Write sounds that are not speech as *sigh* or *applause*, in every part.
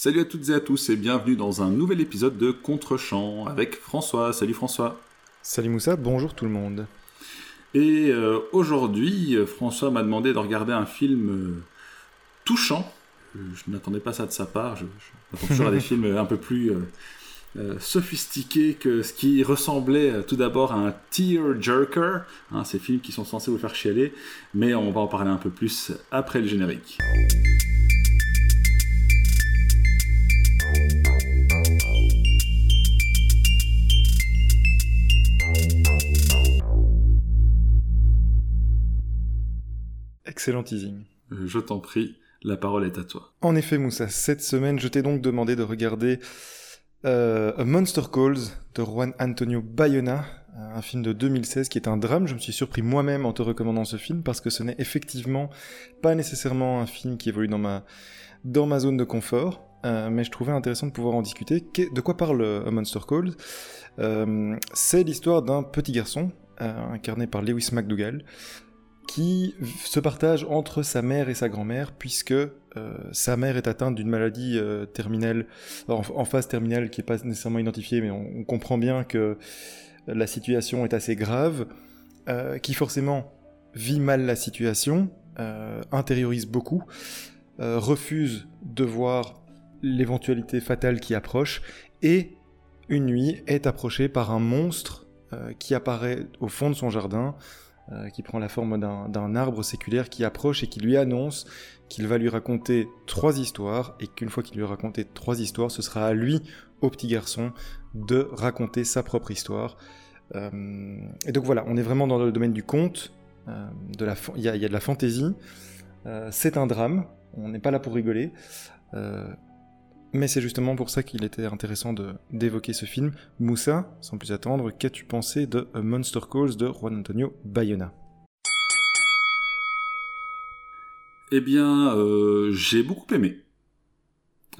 Salut à toutes et à tous et bienvenue dans un nouvel épisode de Contre-champ avec François. Salut François. Salut Moussa, bonjour tout le monde. Et euh, aujourd'hui, François m'a demandé de regarder un film euh, touchant. Euh, je n'attendais pas ça de sa part. Je, je toujours à des *laughs* films un peu plus sophistiqués que ce qui ressemblait tout d'abord à un tear jerker. Hein, ces films qui sont censés vous faire chialer. Mais on va en parler un peu plus après le générique. Excellent teasing. Euh, je t'en prie, la parole est à toi. En effet, Moussa, cette semaine, je t'ai donc demandé de regarder euh, A Monster Calls de Juan Antonio Bayona, un film de 2016 qui est un drame. Je me suis surpris moi-même en te recommandant ce film parce que ce n'est effectivement pas nécessairement un film qui évolue dans ma, dans ma zone de confort. Euh, mais je trouvais intéressant de pouvoir en discuter. De quoi parle A Monster Calls? C'est l'histoire d'un petit garçon, incarné par Lewis McDougall, qui se partage entre sa mère et sa grand-mère, puisque euh, sa mère est atteinte d'une maladie euh, terminale, en, phase terminale qui n'est pas nécessairement identifiée, mais on, comprend bien que la situation est assez grave, euh, qui forcément vit mal la situation, intériorise beaucoup, refuse de voir l'éventualité fatale qui approche, et une nuit est approché par un monstre qui apparaît au fond de son jardin, euh, qui prend la forme d'un arbre séculaire qui approche et qui lui annonce qu'il va lui raconter trois histoires et qu'une fois qu'il lui a raconté trois histoires, ce sera à lui, au petit garçon, de raconter sa propre histoire. Euh, et donc voilà, on est vraiment dans le domaine du conte, euh, il y, a de la fantaisie, c'est un drame, on n'est pas là pour rigoler. Mais c'est justement pour ça qu'il était intéressant d'évoquer ce film. Moussa, sans plus attendre, qu'as-tu pensé de Monster Calls de Juan Antonio Bayona? Eh bien, euh, j'ai beaucoup aimé.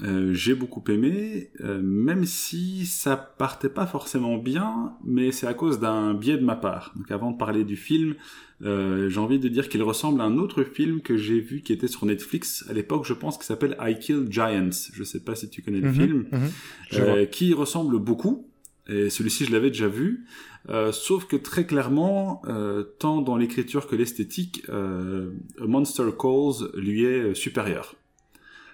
Euh, j'ai beaucoup aimé, euh, même si ça partait pas forcément bien, mais c'est à cause d'un biais de ma part. Donc avant de parler du film, euh, j'ai envie de dire qu'il ressemble à un autre film que j'ai vu qui était sur Netflix à l'époque, je pense, qui s'appelle I Kill Giants. Je sais pas si tu connais le mhm, film, mhm. qui ressemble beaucoup. Et celui-ci, je l'avais déjà vu. sauf que très clairement, tant dans l'écriture que l'esthétique, Monster Calls lui est supérieur.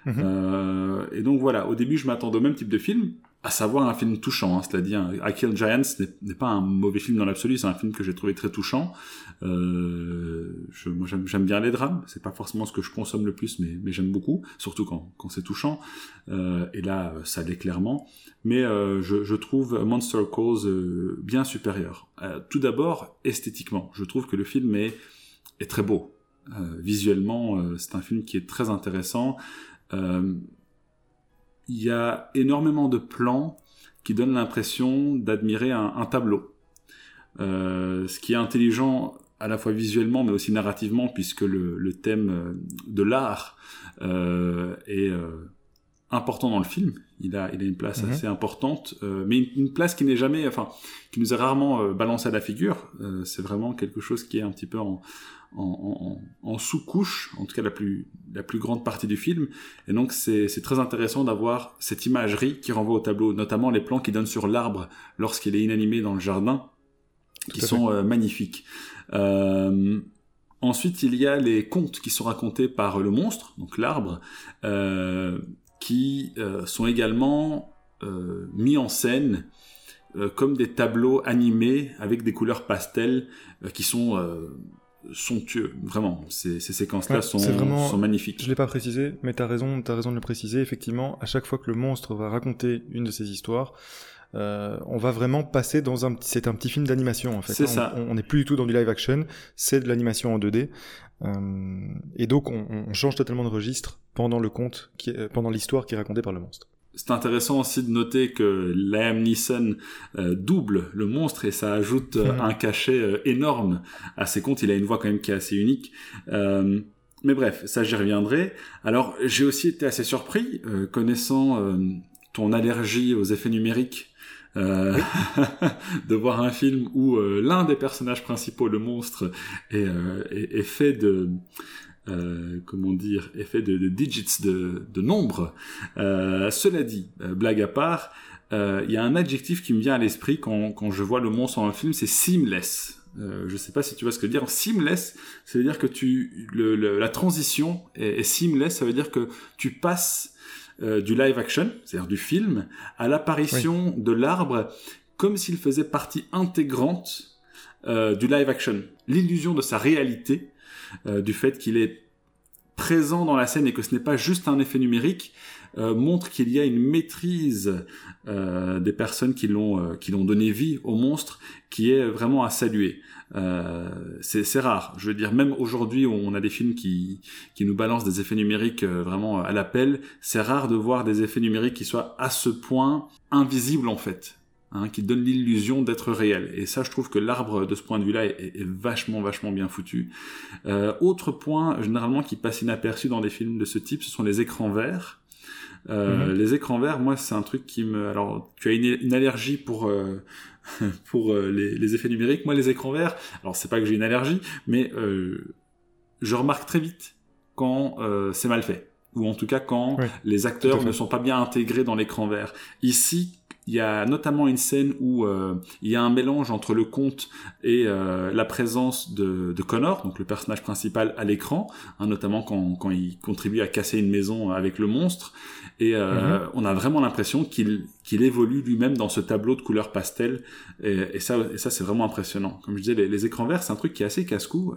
Mhm. Euh, et donc voilà, au début je m'attendais au même type de film, à savoir un film touchant, hein, c'est-à-dire I Kill Giants n'est pas un mauvais film dans l'absolu, c'est un film que j'ai trouvé très touchant. Euh, je, moi j'aime bien les drames, c'est pas forcément ce que je consomme le plus, mais, mais j'aime beaucoup, surtout quand, quand c'est touchant. Euh, et là, ça l'est clairement. Mais euh, je, je, trouve Monster Calls euh, bien supérieur. Euh, tout d'abord, esthétiquement, je trouve que le film est, est très beau. visuellement, c'est un film qui est très intéressant. Euh, il y a énormément de plans qui donnent l'impression d'admirer un, tableau. Euh, ce qui est intelligent à la fois visuellement mais aussi narrativement puisque le, thème de l'art euh, est important dans le film. Il a, il a une place mhm. assez importante, mais une, place qui n'est jamais, enfin, qui nous est rarement balancée à la figure. c'est vraiment quelque chose qui est un petit peu en, en, sous-couche, en tout cas la plus, la plus grande partie du film. Et donc c'est très intéressant d'avoir cette imagerie qui renvoie au tableau, notamment les plans qui donnent sur l'arbre lorsqu'il est inanimé dans le jardin, qui sont euh, magnifiques. Euh, ensuite, il y a les contes qui sont racontés par le monstre, donc l'arbre, euh, qui sont également mis en scène comme des tableaux animés avec des couleurs pastel qui sont somptueux, vraiment. Ces, séquences-là sont, sont, magnifiques. Je l'ai pas précisé, mais tu as raison, as raison de le préciser. Effectivement, à chaque fois que le monstre va raconter une de ses histoires, euh, on va vraiment passer dans un petit, c'est un petit film d'animation en fait. C'est ça. On n'est plus du tout dans du live action, c'est de l'animation en 2D. Euh, et donc on, on, change totalement de registre pendant le conte, qui est, pendant l'histoire qui est racontée par le monstre c'est intéressant aussi de noter que Liam Neeson euh, double le monstre et ça ajoute euh, un cachet euh, énorme à ses comptes. Il a une voix quand même qui est assez unique. mais bref, ça j'y reviendrai. Alors j'ai aussi été assez surpris, connaissant ton allergie aux effets numériques. *laughs* de voir un film où l'un des personnages principaux, le monstre, est, est, est fait de euh, comment dire, est fait de, digits, de, de nombres. Euh, cela dit, blague à part, il y a un adjectif qui me vient à l'esprit quand, quand je vois le monstre dans un film, c'est seamless. Euh, je sais pas si tu vois ce que je veux dire. Seamless, ça veut dire que tu, le, la transition est, seamless, ça veut dire que tu passes du live action, c'est-à-dire du film, à l'apparition de l'arbre comme s'il faisait partie intégrante euh, du live action. L'illusion de sa réalité, euh, du fait qu'il est présent dans la scène et que ce n'est pas juste un effet numérique, euh, montre qu'il y a une maîtrise des personnes qui l'ont donné vie au monstre qui est vraiment à saluer. c'est rare. Je veux dire, même aujourd'hui, on a des films qui qui nous balancent des effets numériques vraiment à l'appel. C'est rare de voir des effets numériques qui soient à ce point invisibles en fait. Hein, qui donne l'illusion d'être réel. Et ça, je trouve que l'arbre, de ce point de vue-là, est, vachement, vachement bien foutu. Euh, autre point, généralement, qui passe inaperçu dans des films de ce type, ce sont les écrans verts. Euh, mhm. Les écrans verts, moi, c'est un truc qui me... Alors, tu as une, allergie pour... Euh, *laughs* pour euh, les, les, effets numériques. Moi, les écrans verts, alors c'est pas que j'ai une allergie, mais je remarque très vite quand c'est mal fait ou en tout cas quand les acteurs ne sont pas bien intégrés dans l'écran vert. Ici, il y a notamment une scène où euh, il y a un mélange entre le conte et euh, la présence de, de, Connor, donc le personnage principal à l'écran, hein, notamment quand, quand, il contribue à casser une maison avec le monstre. Et euh, mhm. on a vraiment l'impression qu'il qu'il évolue lui-même dans ce tableau de couleurs pastel. Et, et ça, et ça c'est vraiment impressionnant. Comme je disais, les, les écrans verts, c'est un truc qui est assez casse-cou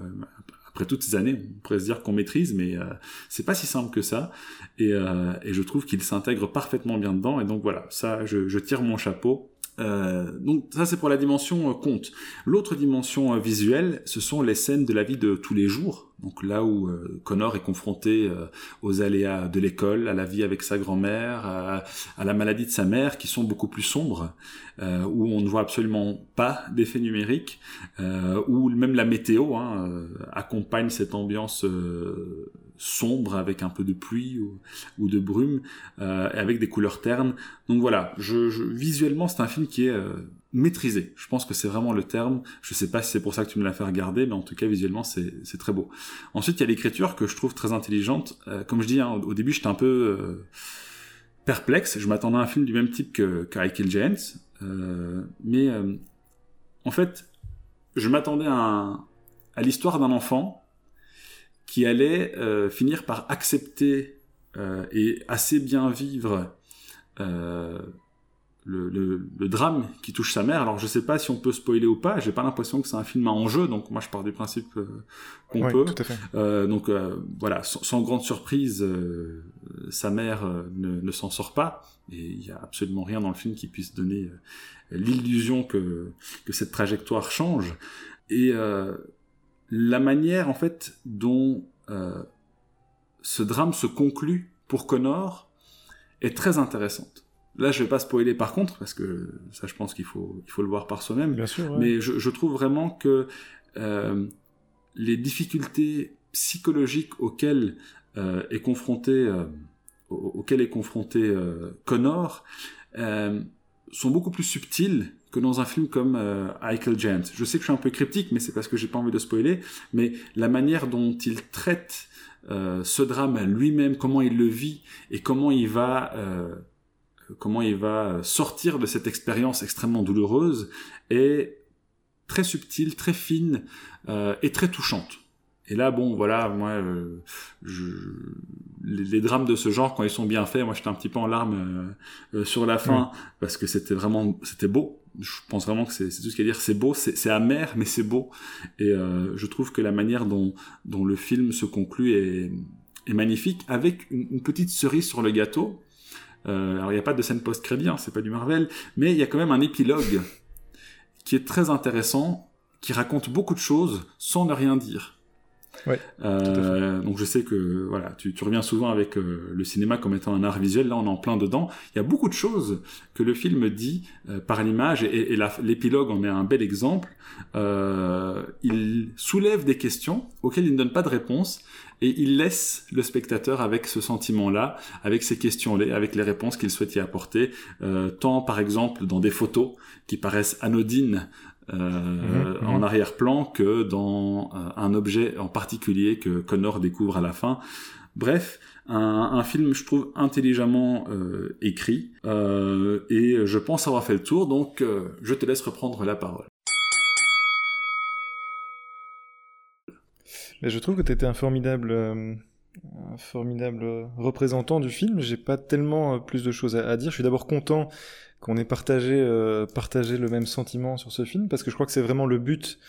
après toutes ces années, on pourrait se dire qu'on maîtrise, mais euh, c'est pas si simple que ça. Et, euh, et je trouve qu'il s'intègre parfaitement bien dedans. Et donc voilà, ça, je tire mon chapeau. Euh, donc ça c'est pour la dimension euh, conte. L'autre dimension euh, visuelle, ce sont les scènes de la vie de tous les jours. Donc là où Connor est confronté aux aléas de l'école, à la vie avec sa grand-mère, à, la maladie de sa mère, qui sont beaucoup plus sombres, où on ne voit absolument pas d'effet numérique, où même la météo hein, accompagne cette ambiance sombre avec un peu de pluie ou, de brume, euh, avec des couleurs ternes. Donc voilà, je, visuellement c'est un film qui est euh, maîtrisé. Je pense que c'est vraiment le terme. Je sais pas si c'est pour ça que tu me l'as fait regarder, mais en tout cas visuellement c'est très beau. Ensuite il y a l'écriture que je trouve très intelligente. Euh, comme je dis hein, au début j'étais un peu perplexe. Je m'attendais à un film du même type que, Kill Giants, mais en fait je m'attendais à l'histoire d'un enfant qui allait euh, finir par accepter euh, et assez bien vivre euh, le, le, le, drame qui touche sa mère. Alors je sais pas si on peut spoiler ou pas. J'ai pas l'impression que c'est un film à enjeu, donc moi je pars du principe euh, qu'on peut. Tout à fait. Euh, donc euh, voilà, sans, sans, grande surprise, sa mère ne, ne s'en sort pas et il y a absolument rien dans le film qui puisse donner l'illusion que que cette trajectoire change. Et la manière en fait dont euh, ce drame se conclut pour Connor est très intéressante. Là, je vais pas spoiler par contre, parce que ça, je pense qu'il faut, il faut le voir par soi-même. Bien sûr. Mais je, je, trouve vraiment que euh, les difficultés psychologiques auxquelles euh, est confronté, auxquelles est confronté Connor, sont beaucoup plus subtiles que dans un film comme euh, Michael James. Je sais que je suis un peu cryptique, mais c'est parce que j'ai pas envie de spoiler. Mais la manière dont il traite euh, ce drame lui-même, comment il le vit et comment il va euh, comment il va sortir de cette expérience extrêmement douloureuse est très subtile, très fine euh, et très touchante. Et là, bon, voilà, moi, euh, je, les, drames de ce genre, quand ils sont bien faits, moi, j'étais un petit peu en larmes euh, euh, sur la fin parce que c'était vraiment, c'était beau. Je pense vraiment que c'est tout ce qu'il y a à dire. C'est beau, c'est amer, mais c'est beau. Et je trouve que la manière dont, le film se conclut est, magnifique, avec une, petite cerise sur le gâteau. alors, il n'y a pas de scène post-crédit, hein, c'est pas du Marvel, mais il y a quand même un épilogue qui est très intéressant, qui raconte beaucoup de choses sans ne rien dire. Euh, donc je sais que voilà, tu, reviens souvent avec euh, le cinéma comme étant un art visuel. Là, on est en plein dedans. Il y a beaucoup de choses que le film dit euh, par l'image, et, et l'épilogue en est un bel exemple. Il soulève des questions auxquelles il ne donne pas de réponse, et il laisse le spectateur avec ce sentiment-là, avec ces questions-là, avec les réponses qu'il souhaite y apporter. tant par exemple dans des photos qui paraissent anodines euh, mhm, en arrière-plan que dans euh, un objet en particulier que Connor découvre à la fin. Bref, un, film, je trouve, intelligemment euh, écrit, et je pense avoir fait le tour, donc je te laisse reprendre la parole. Mais je trouve que tu étais un formidable, un formidable représentant du film. J'ai pas tellement plus de choses à dire. Je suis d'abord content qu'on ait partagé, euh, partagé le même sentiment sur ce film, parce que je crois que c'est vraiment le but.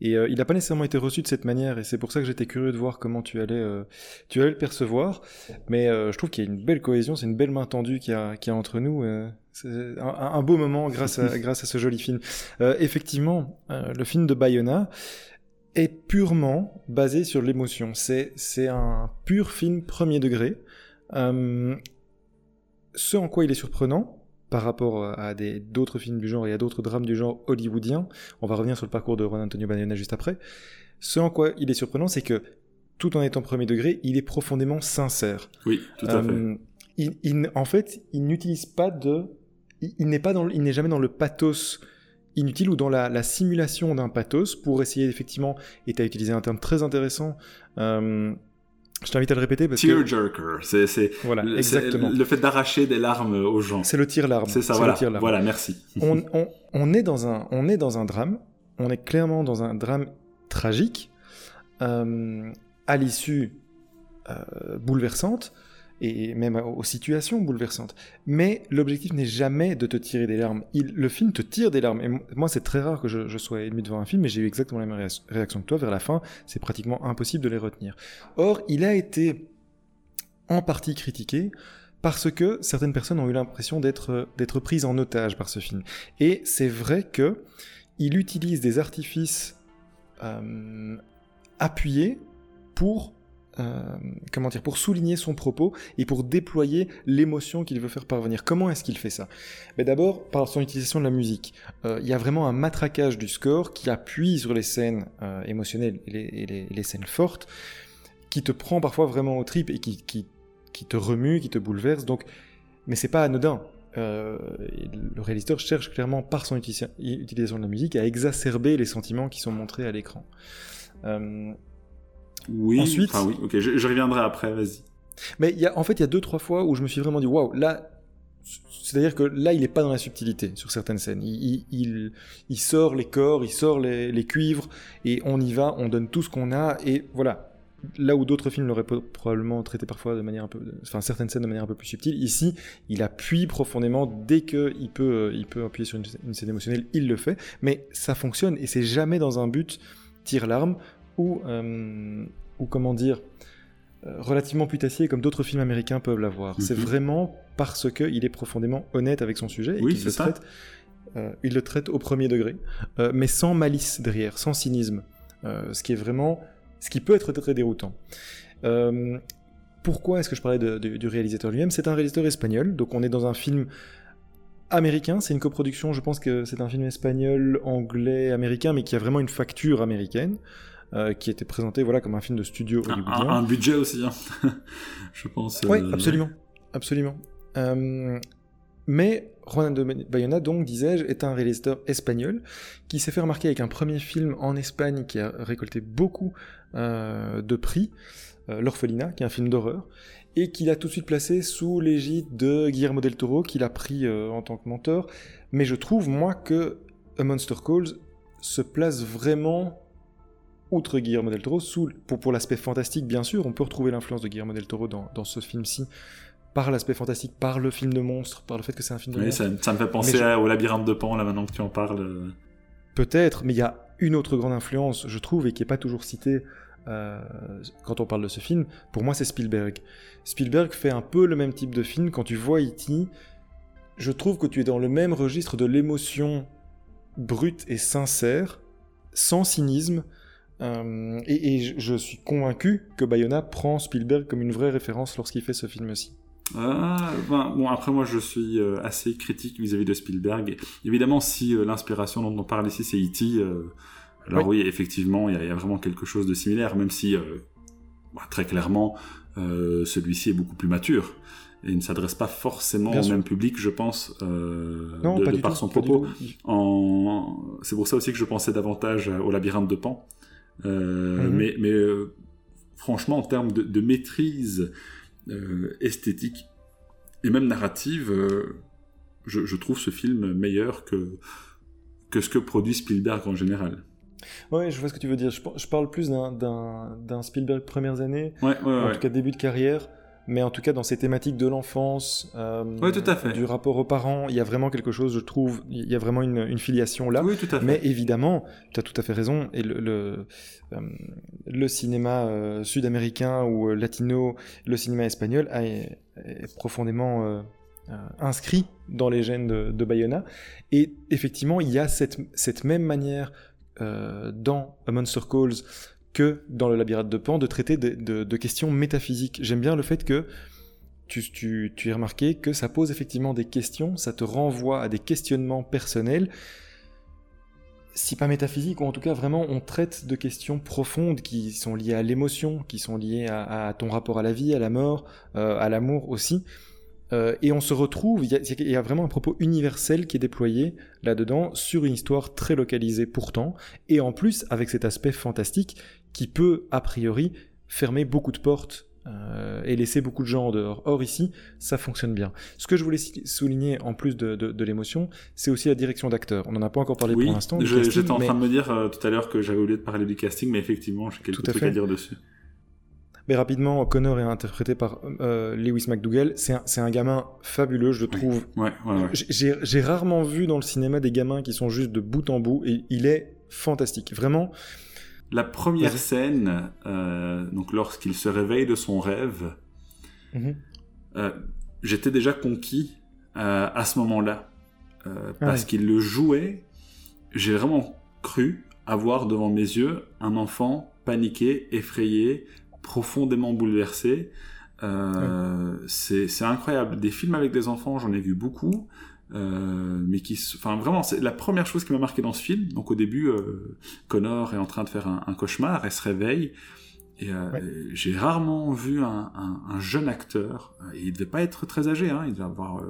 Et euh, il n'a pas nécessairement été reçu de cette manière, et c'est pour ça que j'étais curieux de voir comment tu allais, euh, tu allais le percevoir. Mais je trouve qu'il y a une belle cohésion, c'est une belle main tendue qu'il y a, a entre nous. c'est un, un, beau moment grâce à, *laughs* grâce à ce joli film. effectivement, le film de Bayona est purement basé sur l'émotion. C'est, c'est un pur film premier degré. ce en quoi il est surprenant, par rapport à d'autres films du genre et à d'autres drames du genre hollywoodien. On va revenir sur le parcours de Juan Antonio Bayona juste après. Ce en quoi il est surprenant, c'est que tout en étant premier degré, il est profondément sincère. Oui, tout à fait. Euh, il, en fait, il n'utilise pas de, il, n'est pas dans, il n'est jamais dans le pathos inutile ou dans la, simulation d'un pathos pour essayer effectivement, et tu as utilisé un terme très intéressant, euh, je t'invite à le répéter parce Tearjerker, c'est voilà, le, exactement. le fait d'arracher des larmes aux gens. C'est le tir-larme. C'est ça, voilà. Voilà, merci. *laughs* on, on, on, est dans un, on est dans un drame. On est clairement dans un drame tragique, euh, à l'issue euh, bouleversante et même aux situations bouleversantes. Mais l'objectif n'est jamais de te tirer des larmes. Le film te tire des larmes. Et moi, c'est très rare que je, sois ému devant un film, mais j'ai eu exactement la même réaction que toi. Vers la fin, c'est pratiquement impossible de les retenir. Or, il a été en partie critiqué parce que certaines personnes ont eu l'impression d'être d'être prises en otage par ce film. Et c'est vrai que il utilise des artifices euh, appuyés pour euh, comment dire, pour souligner son propos et pour déployer l'émotion qu'il veut faire parvenir. Comment est-ce qu'il fait ça? Mais D'abord, par son utilisation de la musique. Euh, il y a vraiment un matraquage du score qui appuie sur les scènes euh, émotionnelles et les, scènes fortes, qui te prend parfois vraiment au trip et qui te remue, qui te bouleverse. Donc, mais c'est pas anodin. le réalisateur cherche clairement par son utilisation de la musique à exacerber les sentiments qui sont montrés à l'écran. Oui, Ensuite, enfin oui, ok, je, reviendrai après, vas-y. Mais y a, en fait, il y a deux, trois fois où je me suis vraiment dit, waouh, là, c'est-à-dire que là, il n'est pas dans la subtilité sur certaines scènes. Il, il, il sort les corps, il sort les, les, cuivres, et on y va, on donne tout ce qu'on a, et voilà. Là où d'autres films l'auraient probablement traité parfois de manière un peu, enfin certaines scènes de manière un peu plus subtile, ici, il appuie profondément dès que il peut, euh, il peut appuyer sur une, scène émotionnelle, il le fait. Mais ça fonctionne et c'est jamais dans un but tire l'arme ou, euh, ou comment dire, euh, relativement putassier comme d'autres films américains peuvent l'avoir. C'est mhm. vraiment parce qu'il est profondément honnête avec son sujet et qu'il le traite. Euh, il le traite au premier degré, mais sans malice derrière, sans cynisme, ce qui est vraiment, ce qui peut être très déroutant. pourquoi est-ce que je parlais du réalisateur lui-même? C'est un réalisateur espagnol, donc on est dans un film américain, c'est une coproduction, je pense que c'est un film espagnol, anglais, américain, mais qui a vraiment une facture américaine. Euh, qui était présenté voilà comme un film de studio hollywoodien. Un, budget aussi, hein. *laughs* je pense. Oui, euh, absolument, absolument. Euh, mais Juan de Bayona, donc, disais-je, est un réalisateur espagnol qui s'est fait remarquer avec un premier film en Espagne qui a récolté beaucoup de prix, L'Orphelinat, qui est un film d'horreur, et qu'il a tout de suite placé sous l'égide de Guillermo del Toro, qu'il a pris en tant que mentor. Mais je trouve, moi, que A Monster Calls se place vraiment outre Guillermo del Toro, sous, pour, pour l'aspect fantastique, bien sûr, on peut retrouver l'influence de Guillermo del Toro dans, dans ce film-ci, par l'aspect fantastique, par le film de monstre, par le fait que c'est un film de oui, Ça, ça, me fait penser au labyrinthe de Pan, là, maintenant que tu en parles. Peut-être, mais il y a une autre grande influence, je trouve, et qui n'est pas toujours citée euh, quand on parle de ce film, pour moi, c'est Spielberg. Spielberg fait un peu le même type de film. Quand tu vois E.T., je trouve que tu es dans le même registre de l'émotion brute et sincère, sans cynisme, euh, et, je, suis convaincu que Bayona prend Spielberg comme une vraie référence lorsqu'il fait ce film-ci. Ah, ben, bon, après, moi, je suis euh, assez critique vis-à-vis de Spielberg. évidemment, si euh, l'inspiration dont on parle ici, c'est E.T., alors oui. effectivement, il y, a vraiment quelque chose de similaire, même si bah, très clairement, celui-ci est beaucoup plus mature et ne s'adresse pas forcément au même public, je pense, euh, de, par son propos. En... C'est pour ça aussi que je pensais davantage au labyrinthe de Pan. Euh, mhm. Mais, mais euh, franchement, en termes de, maîtrise euh, esthétique et même narrative, je, je, trouve ce film meilleur que, que ce que produit Spielberg en général. Ouais, je vois ce que tu veux dire. Je, je parle plus d'un Spielberg premières années, ouais, ouais, en tout cas début de carrière mais en tout cas dans ces thématiques de l'enfance, euh, tout à fait. du rapport aux parents, il y a vraiment quelque chose, je trouve, il y a vraiment une, une filiation là. Oui, tout à fait. Mais évidemment, tu as tout à fait raison, et le, le, euh, le cinéma euh, sud-américain ou latino, le cinéma espagnol est, est profondément euh, inscrit dans les gènes de, de, Bayona, et effectivement, il y a cette, cette même manière dans A Monster Calls que dans le labyrinthe de Pan de traiter de, questions métaphysiques. J'aime bien le fait que tu, tu, tu remarqué que ça pose effectivement des questions, ça te renvoie à des questionnements personnels, si pas métaphysiques, ou en tout cas vraiment on traite de questions profondes qui sont liées à l'émotion, qui sont liées à, ton rapport à la vie, à la mort, euh, à l'amour aussi. Euh, et on se retrouve, il y, a vraiment un propos universel qui est déployé là-dedans sur une histoire très localisée pourtant, et en plus avec cet aspect fantastique qui peut, a priori, fermer beaucoup de portes euh, et laisser beaucoup de gens en dehors. Or ici, ça fonctionne bien. Ce que je voulais souligner en plus de, de, de l'émotion, c'est aussi la direction d'acteur. On n'en a pas encore parlé pour l'instant. J'étais en train de me dire euh, tout à l'heure que j'avais oublié de parler du casting, mais effectivement, j'ai quelques trucs à, dire dessus. Mais rapidement, Connor est interprété par euh, Lewis McDougall. C'est un, un, gamin fabuleux, je trouve. Ouais, ouais, ouais. J'ai rarement vu dans le cinéma des gamins qui sont juste de bout en bout, et il est fantastique. Vraiment, la première scène, euh, donc lorsqu'il se réveille de son rêve, mhm. euh, j'étais déjà conquis euh, à ce moment-là. Ah parce qu'il le jouait, j'ai vraiment cru avoir devant mes yeux un enfant paniqué, effrayé, profondément bouleversé. C'est incroyable. Des films avec des enfants, j'en ai vu beaucoup. Euh, mais qui, enfin vraiment, c'est la première chose qui m'a marqué dans ce film. Donc au début, euh, Connor est en train de faire un, un cauchemar, elle se réveille. Et euh, j'ai rarement vu un, un, un, jeune acteur. Et il devait pas être très âgé, hein, il devait avoir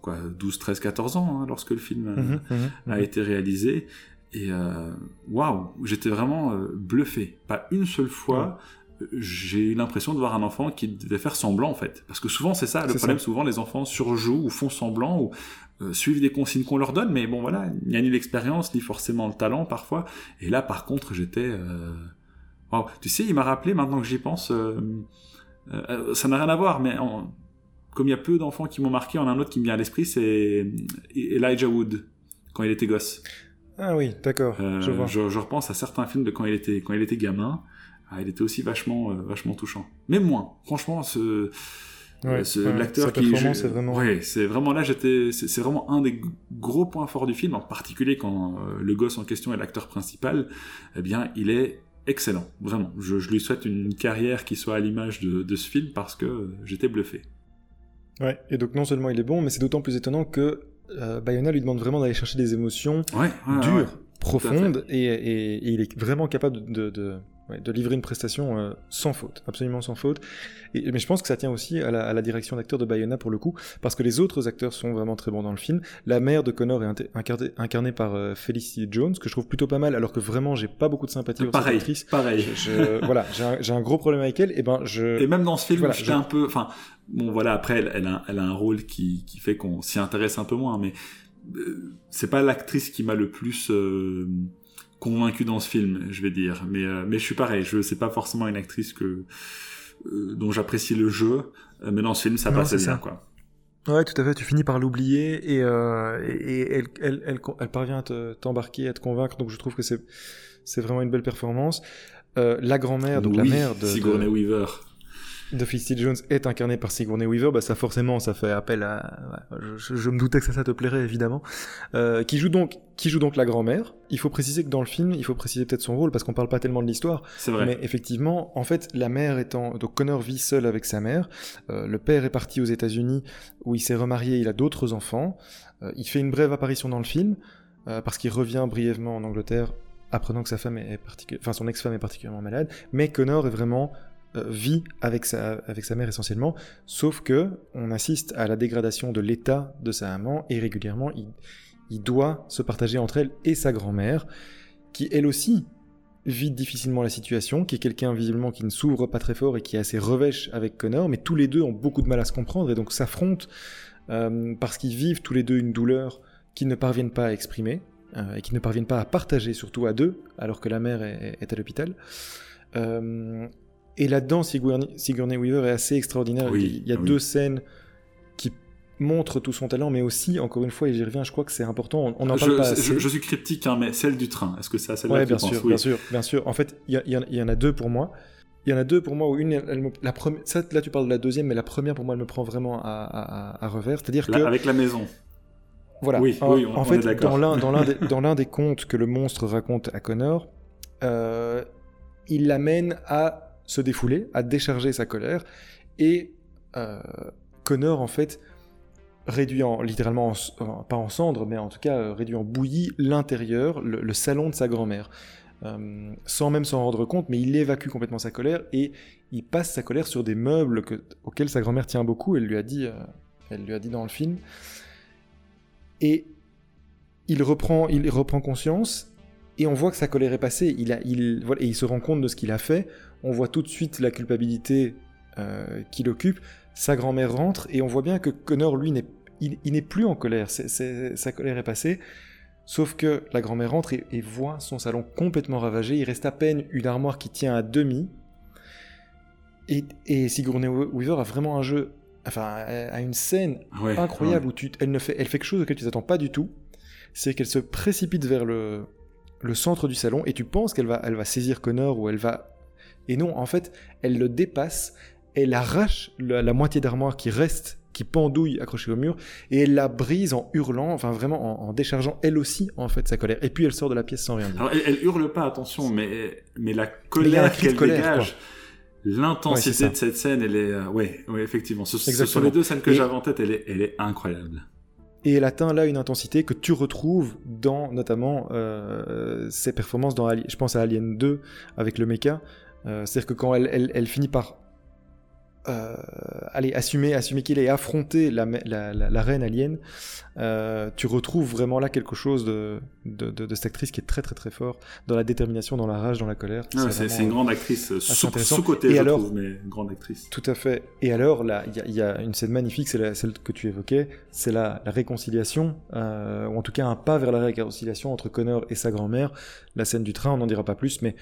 quoi, 12, 13, 14 ans hein, lorsque le film mhm, mhm, a mhm. été réalisé. Et waouh, j'étais vraiment bluffé. Pas une seule fois j'ai eu l'impression de voir un enfant qui devait faire semblant en fait. Parce que souvent c'est ça le problème, souvent les enfants surjouent ou font semblant ou euh, suivent des consignes qu'on leur donne, mais bon voilà, il n'y a ni l'expérience ni forcément le talent parfois. Et là par contre j'étais... Euh... Tu sais, il m'a rappelé, maintenant que j'y pense, euh, ça n'a rien à voir, mais comme il y a peu d'enfants qui m'ont marqué, en un autre qui me vient à l'esprit, c'est Elijah Wood, quand il était gosse. Ah oui, d'accord. je, je, repense à certains films de quand il était, quand il était gamin. Ah, il était aussi vachement, euh, vachement touchant. Mais moins. Franchement, ce, euh, l'acteur qui c'est vraiment ouais c'est vraiment là j'étais c'est vraiment un des gros points forts du film en particulier quand euh, le gosse en question est l'acteur principal. Eh bien il est excellent vraiment. Je, lui souhaite une carrière qui soit à l'image de, de, ce film parce que j'étais bluffé. Ouais et donc non seulement il est bon mais c'est d'autant plus étonnant que Bayona lui demande vraiment d'aller chercher des émotions dures profondes et, et, et, il est vraiment capable de, de de livrer une prestation euh, sans faute, absolument sans faute. Et, mais je pense que ça tient aussi à la, direction d'acteur de Bayona pour le coup, parce que les autres acteurs sont vraiment très bons dans le film. La mère de Connor est incarnée, par euh, Felicity Jones, que je trouve plutôt pas mal, alors que vraiment j'ai pas beaucoup de sympathie pour pareil, cette actrice. Pareil. *laughs* voilà, j'ai un, gros problème avec elle. Et ben je. Et même dans ce film, voilà, j'étais un peu, enfin, bon voilà, après elle, elle, a, elle, a, un rôle qui, qui fait qu'on s'y intéresse un peu moins, mais euh, c'est pas l'actrice qui m'a le plus convaincu dans ce film, je vais dire. Mais, euh, mais je suis pareil, je sais pas forcément une actrice que euh, dont j'apprécie le jeu, euh, mais dans ce film, ça passe bien, quoi. Ouais, tout à fait. Tu finis par l'oublier et, et, elle, elle, elle, elle, parvient à t'embarquer, à te convaincre. Donc je trouve que c'est c'est vraiment une belle performance. la grand-mère, donc la mère de Sigourney Weaver de Felicity Jones est incarné par Sigourney Weaver, bah ça forcément ça fait appel à. je, me doutais que ça, ça te plairait évidemment. Euh, qui joue donc qui joue donc la grand-mère. Il faut préciser que dans le film, il faut préciser peut-être son rôle parce qu'on parle pas tellement de l'histoire. C'est vrai. Mais effectivement, en fait, la mère étant donc Connor vit seul avec sa mère. Euh, le père est parti aux États-Unis où il s'est remarié, il a d'autres enfants. Euh, il fait une brève apparition dans le film parce qu'il revient brièvement en Angleterre apprenant que sa femme est, enfin son ex-femme est particulièrement malade. Mais Connor est vraiment vit avec sa, avec sa mère essentiellement, sauf que on assiste à la dégradation de l'état de sa maman et régulièrement il, il doit se partager entre elle et sa grand-mère, qui elle aussi vit difficilement la situation, qui est quelqu'un visiblement qui ne s'ouvre pas très fort et qui est assez revêche avec Connor, mais tous les deux ont beaucoup de mal à se comprendre et donc s'affrontent euh, parce qu'ils vivent tous les deux une douleur qu'ils ne parviennent pas à exprimer euh, et qu'ils ne parviennent pas à partager, surtout à deux, alors que la mère est, à l'hôpital. Euh, et là-dedans, Sigourney, Sigourney, Weaver est assez extraordinaire. Oui, il y a oui. deux scènes qui montrent tout son talent, mais aussi, encore une fois, et j'y reviens, je crois que c'est important, on n'en parle je, pas assez. je, je suis cryptique, hein, mais celle du train, est-ce que c'est à celle-là Ouais, que tu bien penses? sûr, Oui. bien sûr, bien sûr. En fait, il y, en- y en a deux pour moi. Il y en a deux pour moi où une, elle- elle me- la première, ça, là tu parles de la deuxième, mais la première pour moi elle me prend vraiment à, à- à- à revers. C'est-à-dire que avec la maison. voilà. Oui, en, oui, on- en on fait, est d'accord. dans l'un, dans l'un des, *laughs* dans l'un des contes que le monstre raconte à Connor, euh, il l'amène à se défouler, à décharger sa colère, et euh, Connor en fait réduit en littéralement en- en- pas en cendres, mais en tout cas euh, réduit en bouillie l'intérieur, le, salon de sa grand-mère. Euh, sans même s'en rendre compte, mais il évacue complètement sa colère et il passe sa colère sur des meubles que- auxquels sa grand-mère tient beaucoup. Elle lui a dit, elle lui a dit dans le film. Et il reprend, il reprend conscience et on voit que sa colère est passée. Et il se rend compte de ce qu'il a fait. On voit tout de suite la culpabilité euh, qui l'occupe. Sa grand-mère rentre et on voit bien que Connor, lui, n'est, il, il n'est plus en colère. C'est- c'est- sa colère est passée. Sauf que la grand-mère rentre et, et voit son salon complètement ravagé. Il reste à peine une armoire qui tient à demi. Et, et Sigourney Weaver a vraiment un jeu, enfin, a une scène Ouais, incroyable ouais. où tu, elle, ne fait, elle fait quelque chose auquel tu t'attends pas du tout. C'est qu'elle se précipite vers le, le centre du salon et tu penses qu'elle va, elle va saisir Connor ou elle va. Et non, en fait, elle le dépasse, elle arrache la, la moitié d'armoire qui reste, qui pendouille accrochée au mur, et elle la brise en hurlant, enfin vraiment en, en déchargeant elle aussi en fait sa colère. Et puis elle sort de la pièce sans rien dire. Alors, elle, elle hurle pas, attention, mais, mais la colère qu'elle dégage, l'intensité de cette scène, elle est. euh, ouais, ouais, effectivement. Ce, ce sont les deux scènes que Et- j'avais en tête, elle est, elle est incroyable. Et elle atteint là une intensité que tu retrouves dans notamment euh, ses performances dans Ali- je pense à Alien 2 avec le mecha. Euh, C'est-à-dire que quand elle, elle, elle finit par euh, aller assumer, assumer qu'il est affronter la, la, la, la reine alien, euh, tu retrouves vraiment là quelque chose de, de, de, de cette actrice qui est très très très fort dans la détermination, dans la rage, dans la colère. Ah, C'est une grande actrice, euh, sous- sous-côté, Et je alors- trouve, mais une grande actrice. Tout à fait. Et alors, là, il y, a- il y a une scène magnifique, c'est celle que tu évoquais, c'est la, la réconciliation, euh, ou en tout cas un pas vers la réconciliation entre Connor et sa grand-mère. La scène du train, on n'en dira pas plus, mais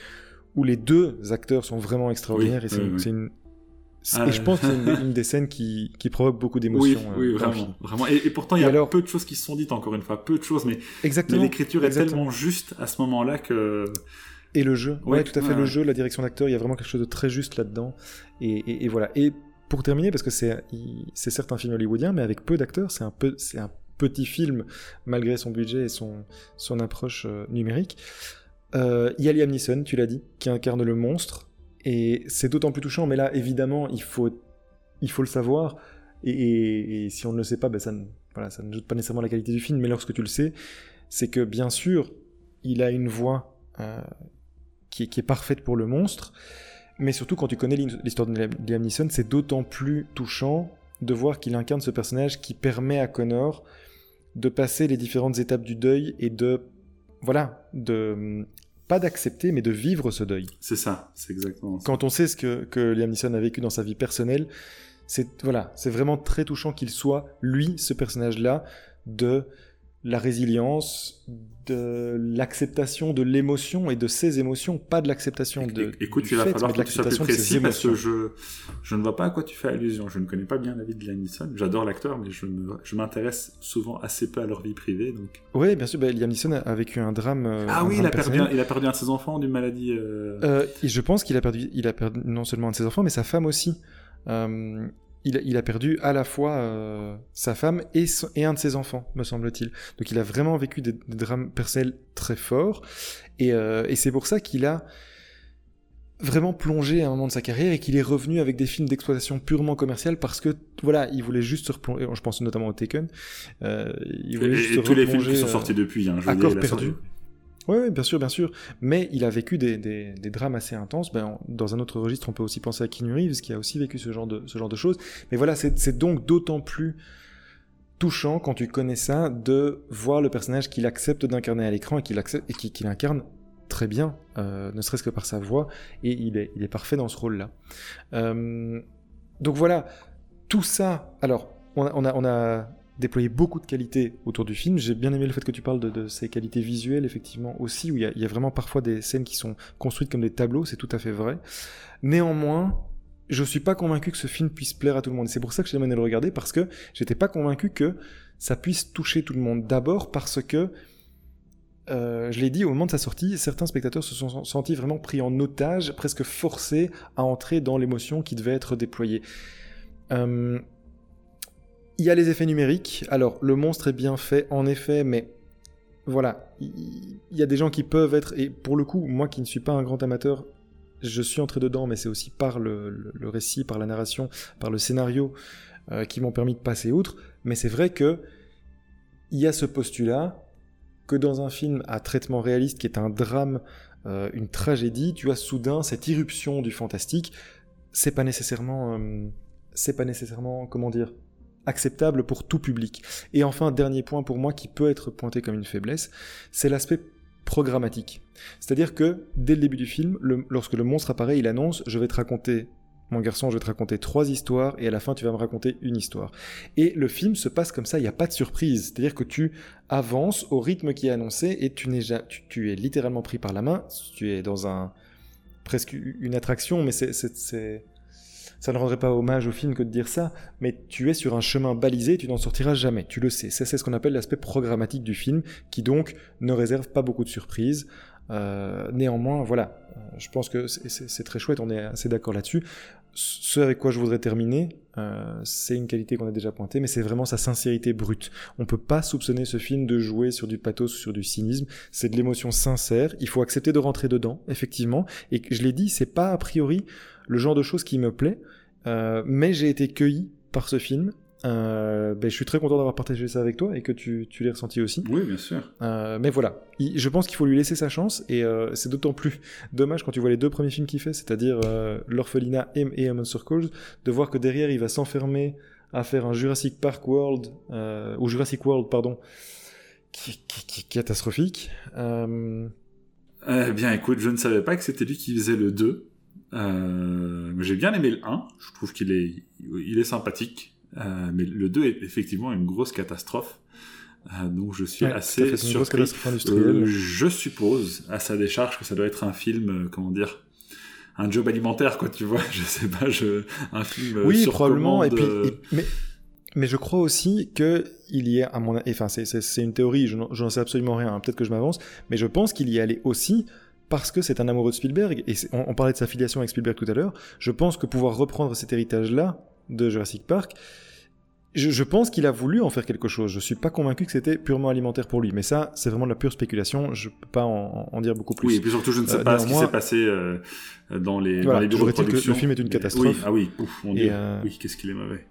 où les deux acteurs sont vraiment extraordinaires. Oui, et c'est oui, une- oui. Ah, et je pense que c'est une, une des scènes qui, qui provoque beaucoup d'émotions. euh, oui, vraiment. vraiment. Et, et pourtant, il y a alors- peu de choses qui se sont dites, encore une fois, peu de choses, mais, mais l'écriture est tellement juste à ce moment-là que. Et le jeu, ouais, Ouais, tout à fait, ouais, le jeu, la direction d'acteur, il y a vraiment quelque chose de très juste là-dedans. Et, et- et voilà. Et pour terminer, parce que c'est certes un film hollywoodien, mais avec peu d'acteurs, c'est un, peu, un petit film, malgré son budget et son, son approche euh, numérique. Euh, il y a Liam Neeson, tu l'as dit, qui incarne le monstre. Et c'est d'autant plus touchant, mais là, évidemment, il faut, il faut le savoir. Et, si on ne le sait pas, ben ça, ne, voilà, ça ne joue pas nécessairement la qualité du film, mais lorsque tu le sais, c'est que bien sûr, il a une voix euh, qui, est- qui est parfaite pour le monstre, mais surtout quand tu connais l'hi- l'histoire de Liam Neeson, c'est d'autant plus touchant de voir qu'il incarne ce personnage qui permet à Connor de passer les différentes étapes du deuil et de, voilà, de pas d'accepter, mais de vivre ce deuil. C'est ça, c'est exactement ça. Quand on sait ce que, que Liam Neeson a vécu dans sa vie personnelle, c'est voilà, c'est vraiment très touchant qu'il soit lui, ce personnage-là, de la résilience, de l'acceptation de l'émotion et de ses émotions, pas de l'acceptation de. Écoute, du il va fait, falloir que tu sois plus l'acceptation de ses précis parce que émotions. je, je ne vois pas à quoi tu fais allusion. Je ne connais pas bien la vie de Liam Neeson. J'adore l'acteur, mais je m'intéresse souvent assez peu à leur vie privée. Donc... Oui, bien sûr, bah, Liam Neeson a, vécu un drame. euh, Ah un oui, drame il a, perdu personnel. il a perdu un de ses enfants d'une maladie. euh, Euh, et je pense qu'il a perdu, il a perdu non seulement un de ses enfants, mais sa femme aussi. Euh, il, a- il a perdu à la fois euh, sa femme et, son- et un de ses enfants, me semble-t-il. Donc il a vraiment vécu des, des drames personnels très forts. Et, euh, et c'est pour ça qu'il a vraiment plongé à un moment de sa carrière et qu'il est revenu avec des films d'exploitation purement commerciale parce que voilà il voulait juste se replonger je pense notamment au Taken euh, il voulait et, juste et se tous les films qui sont sortis depuis. Hein, je veux à dire, corps il a perdu. Oui, bien sûr, bien sûr. Mais il a vécu des, drames assez intenses. Ben, dans un autre registre, on peut aussi penser à Keanu Reeves, qui a aussi vécu ce genre de, choses. Mais voilà, c'est donc d'autant plus touchant quand tu connais ça de voir le personnage qu'il accepte d'incarner à l'écran et qu'il incarne très bien, euh, ne serait-ce que par sa voix, et il est, parfait dans ce rôle-là. Euh, donc voilà, tout ça. Alors, on a déployé beaucoup de qualités autour du film. J'ai bien aimé le fait que tu parles de, de ces qualités visuelles, effectivement, aussi, où il y, a, vraiment parfois des scènes qui sont construites comme des tableaux, c'est tout à fait vrai. Néanmoins, je suis pas convaincu que ce film puisse plaire à tout le monde. C'est pour ça que j'ai demandé de le regarder, parce que j'étais pas convaincu que ça puisse toucher tout le monde. D'abord parce que, euh, je l'ai dit, au moment de sa sortie, certains spectateurs se sont sentis vraiment pris en otage, presque forcés à entrer dans l'émotion qui devait être déployée. Euh, il y a les effets numériques. Alors, le monstre est bien fait, en effet, mais voilà, il y a des gens qui peuvent être, et pour le coup, moi qui ne suis pas un grand amateur, je suis entré dedans, mais c'est aussi par le, récit, par la narration, par le scénario euh, qui m'ont permis de passer outre. Mais c'est vrai que il y a ce postulat que dans un film à traitement réaliste qui est un drame, euh, une tragédie, tu as soudain cette irruption du fantastique. C'est pas nécessairement, euh, c'est pas nécessairement, comment dire, acceptable pour tout public. Et enfin, dernier point pour moi qui peut être pointé comme une faiblesse, c'est l'aspect programmatique. C'est-à-dire que dès le début du film, lorsque le monstre apparaît, il annonce je vais te raconter mon garçon, je vais te raconter trois histoires et à la fin tu vas me raconter une histoire. Et le film se passe comme ça, il n'y a pas de surprise. C'est-à-dire que tu avances au rythme qui est annoncé et tu, n'es tu, tu es littéralement pris par la main. Tu es dans un presque une attraction, mais c'est ça ne rendrait pas hommage au film que de dire ça, mais tu es sur un chemin balisé, tu n'en sortiras jamais, tu le sais. Ça, c'est ce qu'on appelle l'aspect programmatique du film, qui donc ne réserve pas beaucoup de surprises. Euh, néanmoins, voilà, euh, je pense que c'est très chouette, on est assez d'accord là-dessus. Ce avec quoi je voudrais terminer, euh, c'est une qualité qu'on a déjà pointée, mais c'est vraiment sa sincérité brute. On peut pas soupçonner ce film de jouer sur du pathos ou sur du cynisme. C'est de l'émotion sincère. Il faut accepter de rentrer dedans, effectivement. Et je l'ai dit, c'est pas a priori le genre de choses qui me plaît, euh, mais j'ai été cueilli par ce film. Euh, ben, je suis très content d'avoir partagé ça avec toi et que tu, tu l'aies ressenti aussi. Oui, bien sûr. Euh, mais voilà, il, je pense qu'il faut lui laisser sa chance et c'est d'autant plus *laughs* dommage quand tu vois les deux premiers films qu'il fait, c'est-à-dire L'Orphelinat et, et A Monster Calls, de voir que derrière il va s'enfermer à faire un Jurassic Park World, ou Jurassic World, pardon, qui, qui, qui est catastrophique. Eh bien, écoute, je ne savais pas que c'était lui qui faisait le 2. Euh, j'ai bien aimé le 1, je trouve qu'il est, il est sympathique, euh, mais le 2 est effectivement une grosse catastrophe. Euh, donc je suis Ouais, assez surpris. catastrophe industrielle. Euh, je suppose, à sa décharge, que ça doit être un film, comment dire, un job alimentaire, quoi, tu vois. *laughs* Je sais pas, je, un film. oui, sur probablement. Et commande, puis, euh, et- mais, mais je crois aussi que il y est, à mon, enfin, c'est, une théorie, je n'en, sais absolument rien. hein, Peut-être que je m'avance, mais je pense qu'il y allait aussi parce que c'est un amoureux de Spielberg. Et on, on parlait de sa filiation avec Spielberg tout à l'heure. Je pense que pouvoir reprendre cet héritage-là de Jurassic Park. Je, je pense qu'il a voulu en faire quelque chose. Je suis pas convaincu que c'était purement alimentaire pour lui, mais ça, c'est vraiment de la pure spéculation. Je peux pas en, en dire beaucoup plus. Oui, et puis surtout, je ne sais Euh, pas ce qui s'est passé euh, dans les, Voilà, dans les bureaux de est-il que production. le film est une catastrophe. Oui, ah oui, ouf, mon dieu. euh, Oui, qu'est-ce qu'il est mauvais.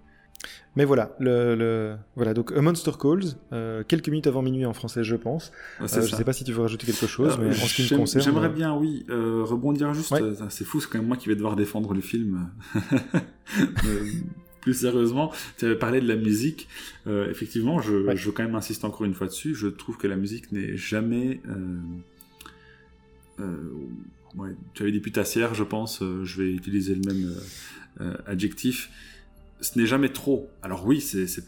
Mais voilà, le, le- voilà donc A Monster Calls, euh, quelques minutes avant minuit en français, je pense. Euh, je ça. sais pas si tu veux rajouter quelque chose, mais en ce qui me concerne, J'aimerais euh, bien, oui, euh, rebondir juste. Ouais. c'est fou, c'est quand même moi qui vais devoir défendre le film. *laughs* Plus sérieusement, tu avais parlé de la musique. Effectivement, je, Ouais. je veux quand même insister encore une fois dessus. Je trouve que la musique n'est jamais. Ouais, tu avais dit putassière, je pense. je vais utiliser le même adjectif. Ce n'est jamais trop. Alors oui, c'est c'est-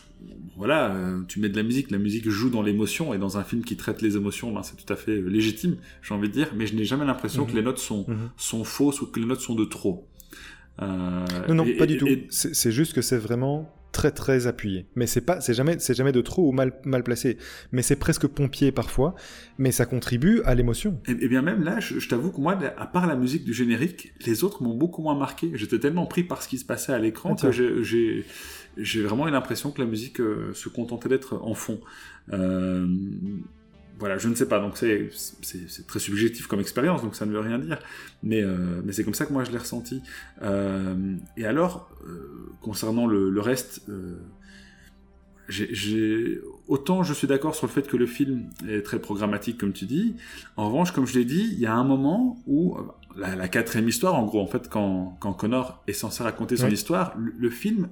voilà, euh, tu mets de la musique, la musique joue dans l'émotion et dans un film qui traite les émotions, ben, c'est tout à fait euh, légitime, j'ai envie de dire. Mais je n'ai jamais l'impression Mhm. que les notes sont mhm. sont fausses ou que les notes sont de trop. Euh, Non, non, et- pas du et- tout. c'est juste que c'est vraiment très très appuyé. Mais c'est pas, c'est jamais, c'est jamais de trop ou mal mal placé. Mais c'est presque pompier parfois. Mais ça contribue à l'émotion. Et, et bien même là, je, je t'avoue que moi, à part la musique du générique, les autres m'ont beaucoup moins marqué. J'étais tellement pris par ce qui se passait à l'écran que j'ai- j'ai j'ai vraiment eu l'impression que la musique euh, se contentait d'être en fond. Euh, voilà, je ne sais pas, donc c'est très subjectif comme expérience, donc ça ne veut rien dire. Mais, euh, mais c'est comme ça que moi je l'ai ressenti. Euh, et alors, euh, concernant le, le reste, j'ai autant je suis d'accord sur le fait que le film est très programmatique comme tu dis. En revanche, comme je l'ai dit, il y a un moment où la, quatrième histoire, en gros, en fait, quand, quand Connor est censé raconter son histoire, le, film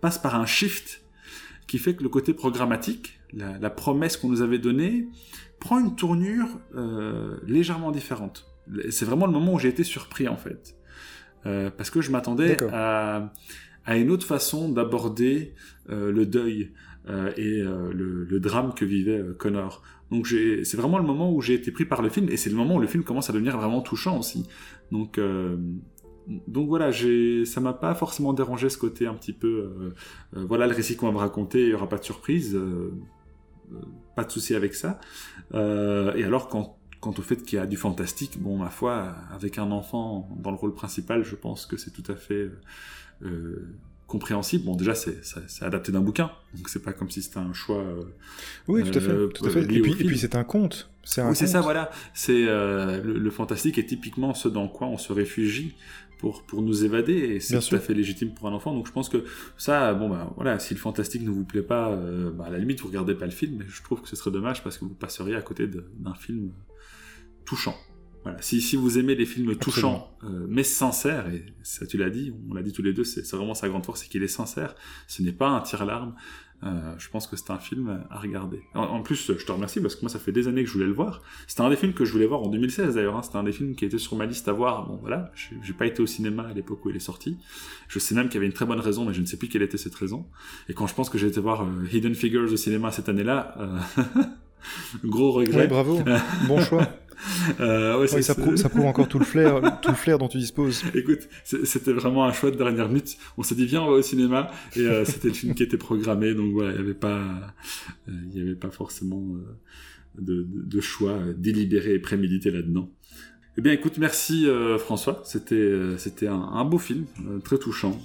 passe par un shift qui fait que le côté programmatique, la, promesse qu'on nous avait donnée, prend une tournure euh, légèrement différente. C'est vraiment le moment où j'ai été surpris en fait, euh, parce que je m'attendais à, à, une autre façon d'aborder euh, le deuil et le, le, drame que vivait Connor. Donc c'est vraiment le moment où j'ai été pris par le film et c'est le moment où le film commence à devenir vraiment touchant aussi. Donc donc voilà, ça m'a pas forcément dérangé ce côté un petit peu. Euh, euh, voilà le récit qu'on va me raconter, il y aura pas de surprise, euh, pas de souci avec ça. et alors quant, quant au fait qu'il y a du fantastique, bon ma foi, avec un enfant dans le rôle principal, je pense que c'est tout à fait compréhensible. Bon, déjà, c'est, adapté d'un bouquin, donc c'est pas comme si c'était un choix. oui, tout à fait. Tout à fait. Et, puis, c'est un conte. C'est oui, c'est ça, voilà. C'est le, fantastique est typiquement ce dans quoi on se réfugie pour, pour nous évader et c'est tout à fait légitime pour un enfant. Donc je pense que ça, bon bah voilà, si le fantastique ne vous plaît pas, euh, bah, à la limite vous regardez pas le film, mais je trouve que ce serait dommage parce que vous passeriez à côté d'un film touchant. Voilà. Si, si vous aimez les films touchants, euh, mais sincères, et ça tu l'as dit, on l'a dit tous les deux, c'est vraiment sa grande force, c'est qu'il est sincère. Ce n'est pas un tir-larme. Euh, je pense que c'est un film à regarder. En, plus, je te remercie parce que moi, ça fait des années que je voulais le voir. C'était un des films que je voulais voir en 2016 d'ailleurs. Hein. C'était un des films qui était sur ma liste à voir. Bon, voilà, j'ai pas été au cinéma à l'époque où il est sorti. Je sais même qu'il y avait une très bonne raison, mais je ne sais plus quelle était cette raison. Et quand je pense que j'ai été voir euh, Hidden Figures au cinéma cette année-là, euh... *laughs* gros regret. Ouais, bravo, *laughs* bon choix. Euh, ça, prouve, encore tout le flair, *laughs* tout le flair dont tu disposes. Écoute, c'était vraiment un choix de dernière minute. On s'est dit viens on va au cinéma et euh, c'était le film qui était programmé, donc voilà, il n'y avait pas, euh, il avait pas forcément de, de, choix délibéré et prémédité là-dedans. Eh bien, écoute, merci François. C'était c'était un, beau film, très touchant,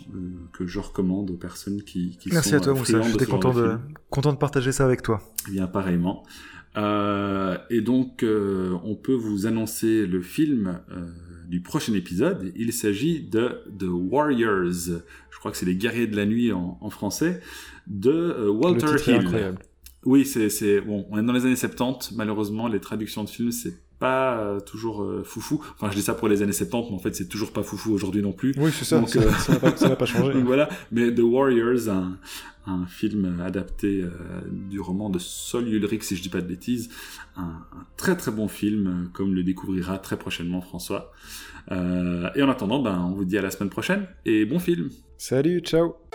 que je recommande aux personnes qui, qui merci à toi, Moussa. J'étais content de content de partager ça avec toi. Eh bien, pareillement. Euh, et donc, euh, on peut vous annoncer le film euh, du prochain épisode. Il s'agit de The Warriors. Je crois que c'est les guerriers de la nuit en, en français de Walter Hill. Oui, c'est bon. On est dans les années 70. Malheureusement, les traductions de films c'est pas toujours foufou. Enfin, je dis ça pour les années 70, mais en fait, c'est toujours pas foufou aujourd'hui non plus. Oui, c'est ça. Donc, ça n'a pas, pas, *laughs* changé. donc, voilà. Mais The Warriors, un, un film adapté euh, du roman de Sol Ulrich, si je dis pas de bêtises. Un, très très bon film, euh, comme le découvrira très prochainement François. Euh, et en attendant, ben, on vous dit à la semaine prochaine et bon film. Salut, ciao